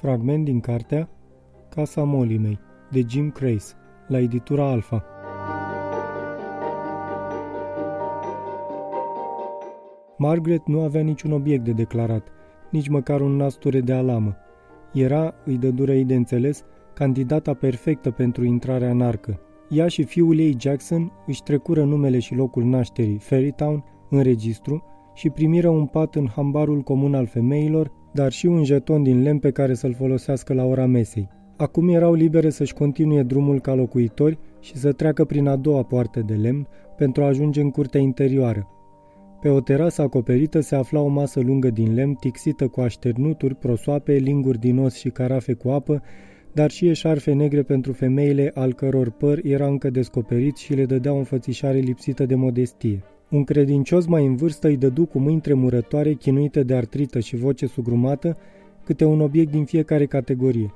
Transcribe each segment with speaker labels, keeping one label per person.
Speaker 1: Fragment din cartea Casa Molimei, de Jim Crace, la editura Alfa. Margaret nu avea niciun obiect de declarat, nici măcar un nasture de alamă. Era, îi dă durei de înțeles, candidata perfectă pentru intrarea în arcă. Ea și fiul ei Jackson își trecură numele și locul nașterii, Fairytown, în registru și primiră un pat în hambarul comun al femeilor, dar și un jeton din lemn pe care să-l folosească la ora mesei. Acum erau libere să-și continue drumul ca locuitori și să treacă prin a doua poartă de lemn pentru a ajunge în curtea interioară. Pe o terasă acoperită se afla o masă lungă din lemn, tixită cu așternuturi, prosoape, linguri din os și carafe cu apă, dar și eșarfe negre pentru femeile al căror păr era încă descoperit și le dădea o înfățișare lipsită de modestie. Un credincios mai în vârstă îi dădu cu mâini tremurătoare, chinuite de artrită și voce sugrumată, câte un obiect din fiecare categorie.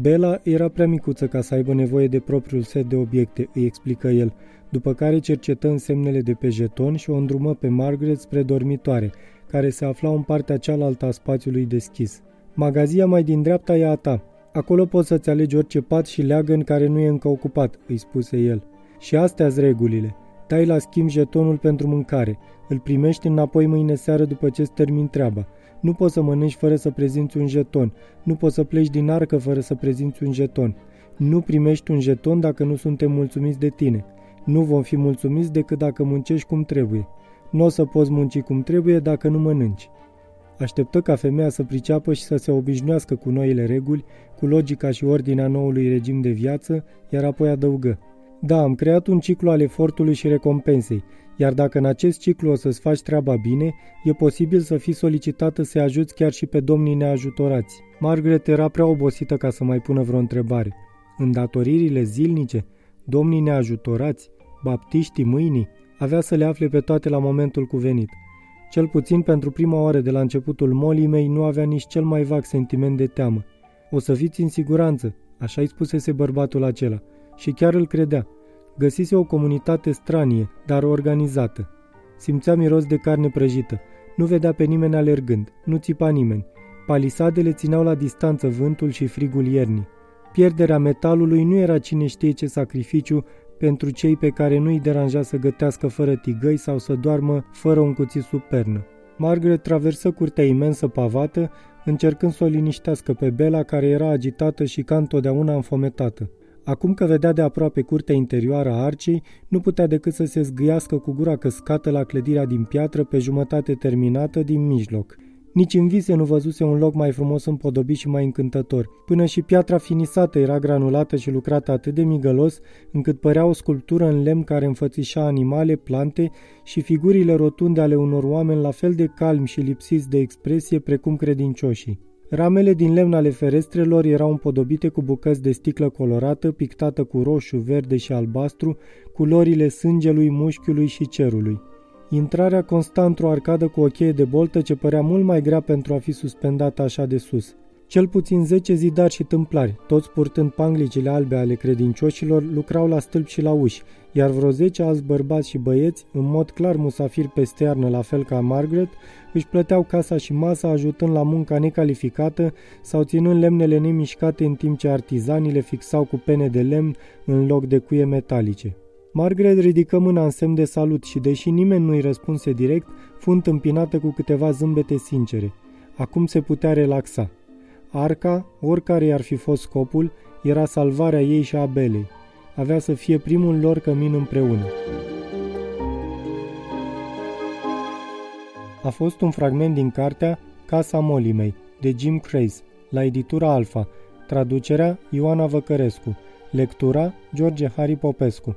Speaker 1: Bela era prea micuță ca să aibă nevoie de propriul set de obiecte, îi explică el, după care cercetă însemnele de pe jeton și o îndrumă pe Margaret spre dormitoare, care se afla în partea cealaltă a spațiului deschis. Magazia mai din dreapta e a ta. Acolo poți să-ți alegi orice pat și leagăn care nu e încă ocupat, îi spuse el. Și astea regulile. Dai la schimb jetonul pentru mâncare. Îl primești înapoi mâine seară după ce-ți termin treaba. Nu poți să mănânci fără să prezinți un jeton. Nu poți să pleci din arcă fără să prezinți un jeton. Nu primești un jeton dacă nu suntem mulțumiți de tine. Nu vom fi mulțumiți decât dacă muncești cum trebuie. Nu o să poți munci cum trebuie dacă nu mănânci. Așteptă ca femeia să priceapă și să se obișnuiască cu noile reguli, cu logica și ordinea noului regim de viață, iar apoi adăugă. Da, am creat un ciclu al efortului și recompensei, iar dacă în acest ciclu o să-ți faci treaba bine, e posibil să fii solicitată să ajuți chiar și pe domnii neajutorați. Margaret era prea obosită ca să mai pună vreo întrebare. Îndatoririle zilnice, domnii neajutorați, baptiștii mâinii, avea să le afle pe toate la momentul cuvenit. Cel puțin pentru prima oară de la începutul molii mei nu avea nici cel mai vag sentiment de teamă. O să fiți în siguranță, așa îi spusese bărbatul acela, și chiar îl credea. Găsise o comunitate stranie, dar organizată. Simțea miros de carne prăjită, nu vedea pe nimeni alergând, nu țipa nimeni. Palisadele țineau la distanță vântul și frigul iernii. Pierderea metalului nu era cine știe ce sacrificiu pentru cei pe care nu îi deranja să gătească fără tigăi sau să doarmă fără un cuțit sub pernă. Margaret traversă curtea imensă pavată, încercând să o liniștească pe Bela, care era agitată și ca întotdeauna înfometată. Acum că vedea de aproape curtea interioară a arcei, nu putea decât să se zgâiască cu gura căscată la clădirea din piatră pe jumătate terminată din mijloc – nici în vise nu văzuse un loc mai frumos împodobit și mai încântător. Până și piatra finisată era granulată și lucrată atât de migălos, încât părea o sculptură în lemn care înfățișa animale, plante și figurile rotunde ale unor oameni la fel de calmi și lipsiți de expresie precum credincioșii. Ramele din lemn ale ferestrelor erau împodobite cu bucăți de sticlă colorată, pictată cu roșu, verde și albastru, culorile sângelui, mușchiului și cerului. Intrarea consta într-o arcadă cu o cheie de boltă ce părea mult mai grea pentru a fi suspendată așa de sus. Cel puțin zece zidari și tâmplari, toți purtând panglicile albe ale credincioșilor, lucrau la stâlp și la uși, iar vreo zece alți bărbați și băieți, în mod clar musafir pe stearnă la fel ca Margaret, își plăteau casa și masa ajutând la munca necalificată sau ținând lemnele nemișcate în timp ce artizanii le fixau cu pene de lemn în loc de cuie metalice. Margaret ridică mâna în semn de salut și, deși nimeni nu-i răspunse direct, fu întâmpinată cu câteva zâmbete sincere. Acum se putea relaxa. Arca, oricare i-ar fi fost scopul, era salvarea ei și a Belei. Avea să fie primul lor cămin împreună. A fost un fragment din cartea Casa Molimei, de Jim Craze, la editura Alfa, traducerea Ioana Văcărescu, lectura George Hari Popescu.